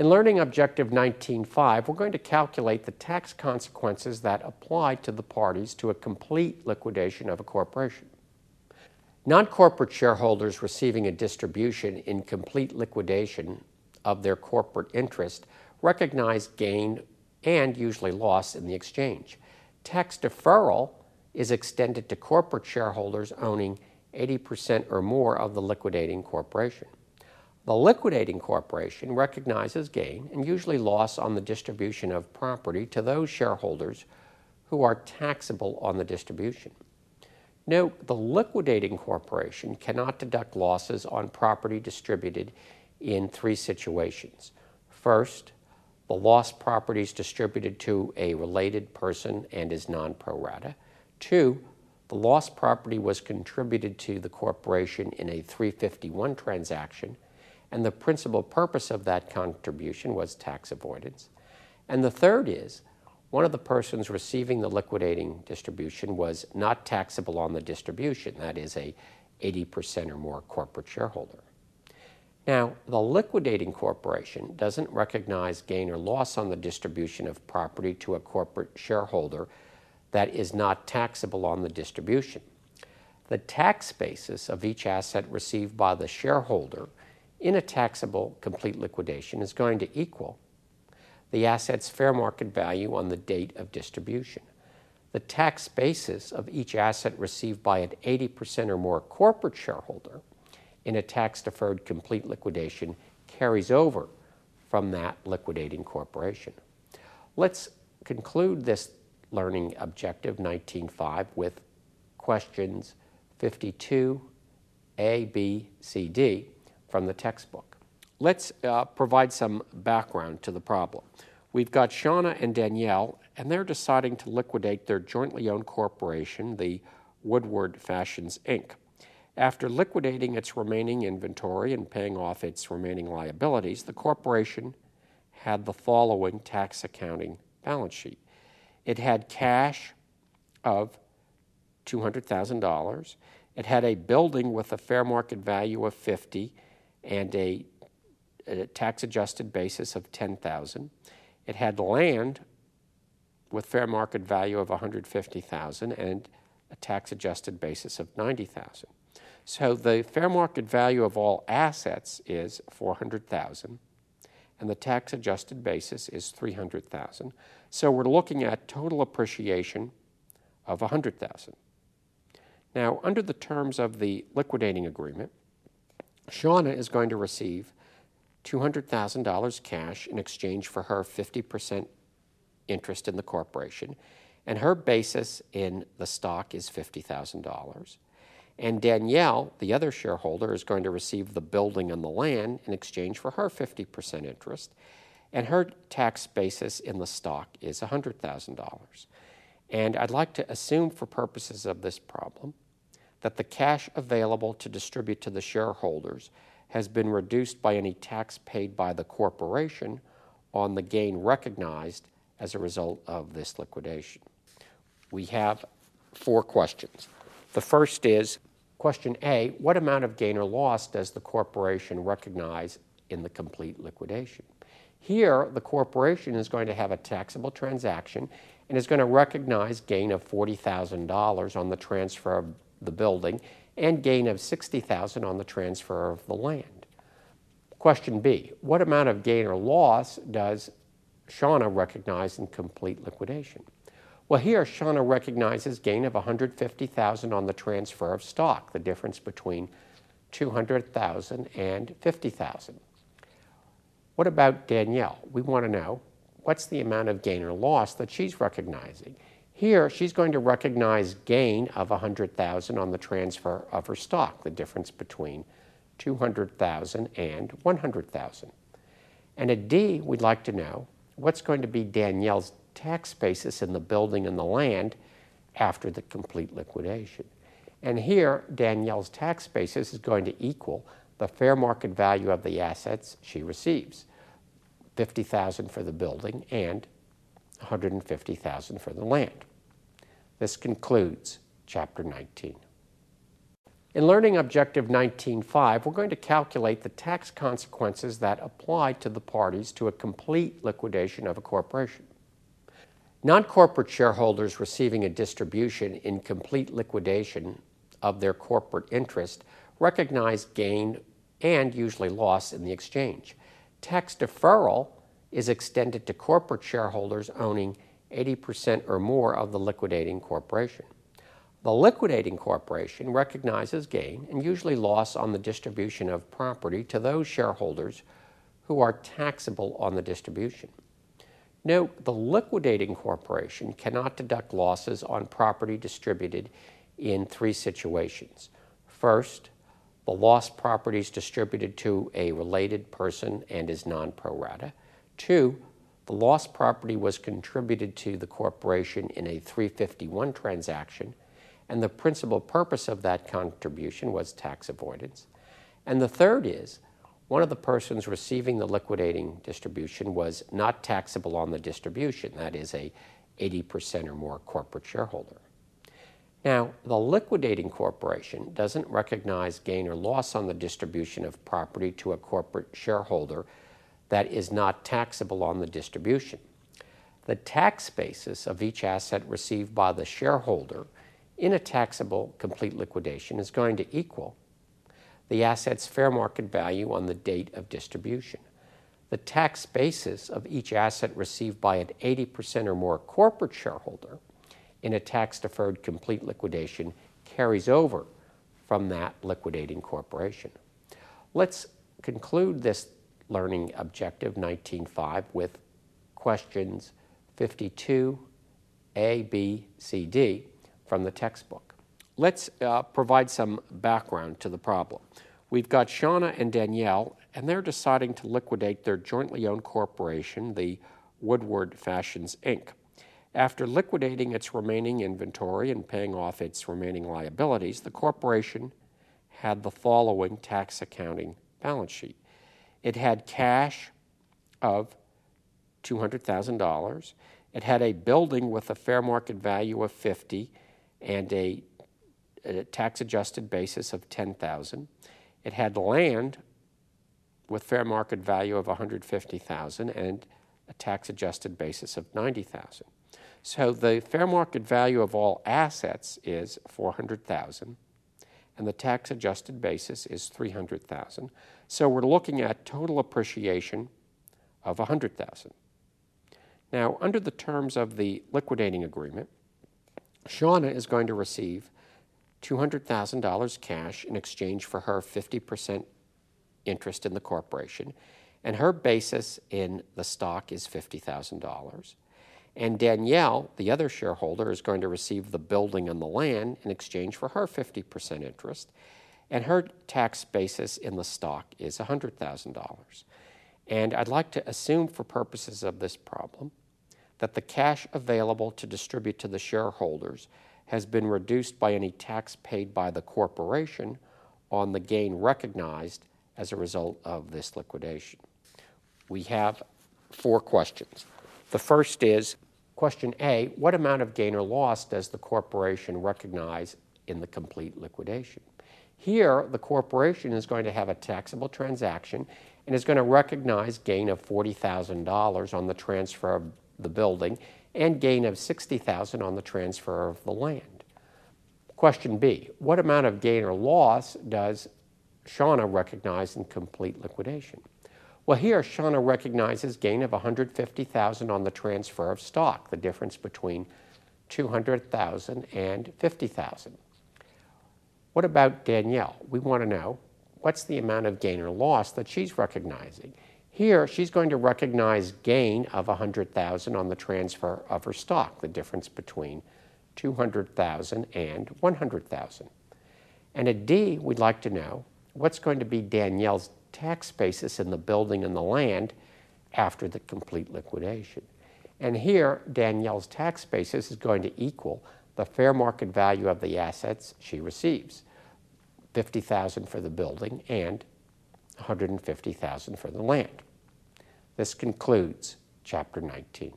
In Learning Objective 19.5, we're going to calculate the tax consequences that apply to the parties to a complete liquidation of a corporation. Non-corporate shareholders receiving a distribution in complete liquidation of their corporate interest recognize gain and usually loss in the exchange. Tax deferral is extended to corporate shareholders owning 80% or more of the liquidating corporation. The liquidating corporation recognizes gain and usually loss on the distribution of property to those shareholders who are taxable on the distribution. Note, the liquidating corporation cannot deduct losses on property distributed in three situations. First, the lost property is distributed to a related person and is non pro rata. Two, the lost property was contributed to the corporation in a 351 transaction, and the principal purpose of that contribution was tax avoidance. And the third is one of the persons receiving the liquidating distribution was not taxable on the distribution, that is, a 80% or more corporate shareholder. Now, the liquidating corporation doesn't recognize gain or loss on the distribution of property to a corporate shareholder that is not taxable on the distribution. The tax basis of each asset received by the shareholder in a taxable complete liquidation is going to equal the asset's fair market value on the date of distribution. The tax basis of each asset received by an 80% or more corporate shareholder in a tax deferred complete liquidation carries over from that liquidating corporation. Let's conclude this learning objective 19.5 with questions 52, A, B, C, D from the textbook. Let's uh, provide some background to the problem. We've got Shauna and Danielle, and they're deciding to liquidate their jointly owned corporation, the Woodward Fashions Inc. After liquidating its remaining inventory and paying off its remaining liabilities, the corporation had the following tax accounting balance sheet. It had cash of $200,000. It had a building with a fair market value of 50 and a, a tax adjusted basis of 10,000. It had land with fair market value of 150,000 and a tax adjusted basis of 90,000. So the fair market value of all assets is 400,000 and the tax adjusted basis is 300,000. So we're looking at total appreciation of 100,000. Now, under the terms of the liquidating agreement, Shauna is going to receive $200,000 cash in exchange for her 50% interest in the corporation, and her basis in the stock is $50,000. And Danielle, the other shareholder, is going to receive the building and the land in exchange for her 50% interest, and her tax basis in the stock is $100,000. And I'd like to assume, for purposes of this problem, that the cash available to distribute to the shareholders has been reduced by any tax paid by the corporation on the gain recognized as a result of this liquidation. We have four questions. The first is question A What amount of gain or loss does the corporation recognize in the complete liquidation? Here, the corporation is going to have a taxable transaction and is going to recognize gain of $40,000 on the transfer of the building and gain of 60,000 on the transfer of the land. Question B, what amount of gain or loss does Shauna recognize in complete liquidation? Well, here Shauna recognizes gain of 150,000 on the transfer of stock, the difference between 200,000 and 50,000. What about Danielle? We want to know what's the amount of gain or loss that she's recognizing. Here, she's going to recognize gain of 100,000 on the transfer of her stock, the difference between 200,000 and 100,000. And at D, we'd like to know what's going to be Danielle's tax basis in the building and the land after the complete liquidation. And here, Danielle's tax basis is going to equal the fair market value of the assets she receives, 50,000 for the building and 150,000 for the land. This concludes chapter 19. In Learning Objective 19.5, we're going to calculate the tax consequences that apply to the parties to a complete liquidation of a corporation. Non-corporate shareholders receiving a distribution in complete liquidation of their corporate interest recognize gain and usually loss in the exchange. Tax deferral is extended to corporate shareholders owning 80% or more of the liquidating corporation. The liquidating corporation recognizes gain and usually loss on the distribution of property to those shareholders who are taxable on the distribution. Note, the liquidating corporation cannot deduct losses on property distributed in three situations. First, the lost property is distributed to a related person and is non pro rata. Two, the lost property was contributed to the corporation in a 351 transaction and the principal purpose of that contribution was tax avoidance. And the third is one of the persons receiving the liquidating distribution was not taxable on the distribution, that is, a 80% or more corporate shareholder. Now, the liquidating corporation doesn't recognize gain or loss on the distribution of property to a corporate shareholder that is not taxable on the distribution. The tax basis of each asset received by the shareholder in a taxable complete liquidation is going to equal the asset's fair market value on the date of distribution. The tax basis of each asset received by an 80% or more corporate shareholder in a tax deferred complete liquidation carries over from that liquidating corporation. Let's conclude this learning objective 19.5 with questions 52, A, B, C, D from the textbook. Let's uh, provide some background to the problem. We've got Shauna and Danielle, and they're deciding to liquidate their jointly owned corporation, the Woodward Fashions Inc. After liquidating its remaining inventory and paying off its remaining liabilities, the corporation had the following tax accounting balance sheet. It had cash of $200,000. It had a building with a fair market value of 50 and a, a tax adjusted basis of 10,000. It had land with fair market value of 150,000 and a tax adjusted basis of 90,000. So the fair market value of all assets is 400,000 and the tax adjusted basis is 300,000. So we're looking at total appreciation of 100,000. Now, under the terms of the liquidating agreement, Shauna is going to receive $200,000 cash in exchange for her 50% interest in the corporation, and her basis in the stock is $50,000. And Danielle, the other shareholder, is going to receive the building and the land in exchange for her 50% interest, and her tax basis in the stock is $100,000. And I'd like to assume, for purposes of this problem, that the cash available to distribute to the shareholders has been reduced by any tax paid by the corporation on the gain recognized as a result of this liquidation. We have four questions. The first is question A What amount of gain or loss does the corporation recognize in the complete liquidation? Here, the corporation is going to have a taxable transaction and is going to recognize gain of $40,000 on the transfer of the building and gain of 60,000 on the transfer of the land. Question B, what amount of gain or loss does Shauna recognize in complete liquidation? Well, here Shauna recognizes gain of 150,000 on the transfer of stock, the difference between 200,000 and 50,000. What about Danielle? We want to know what's the amount of gain or loss that she's recognizing. Here, she's going to recognize gain of 100,000 on the transfer of her stock, the difference between 200,000 and 100,000. And at D, we'd like to know what's going to be Danielle's tax basis in the building and the land after the complete liquidation. And here, Danielle's tax basis is going to equal the fair market value of the assets she receives, 50,000 for the building and 150,000 for the land. This concludes chapter 19.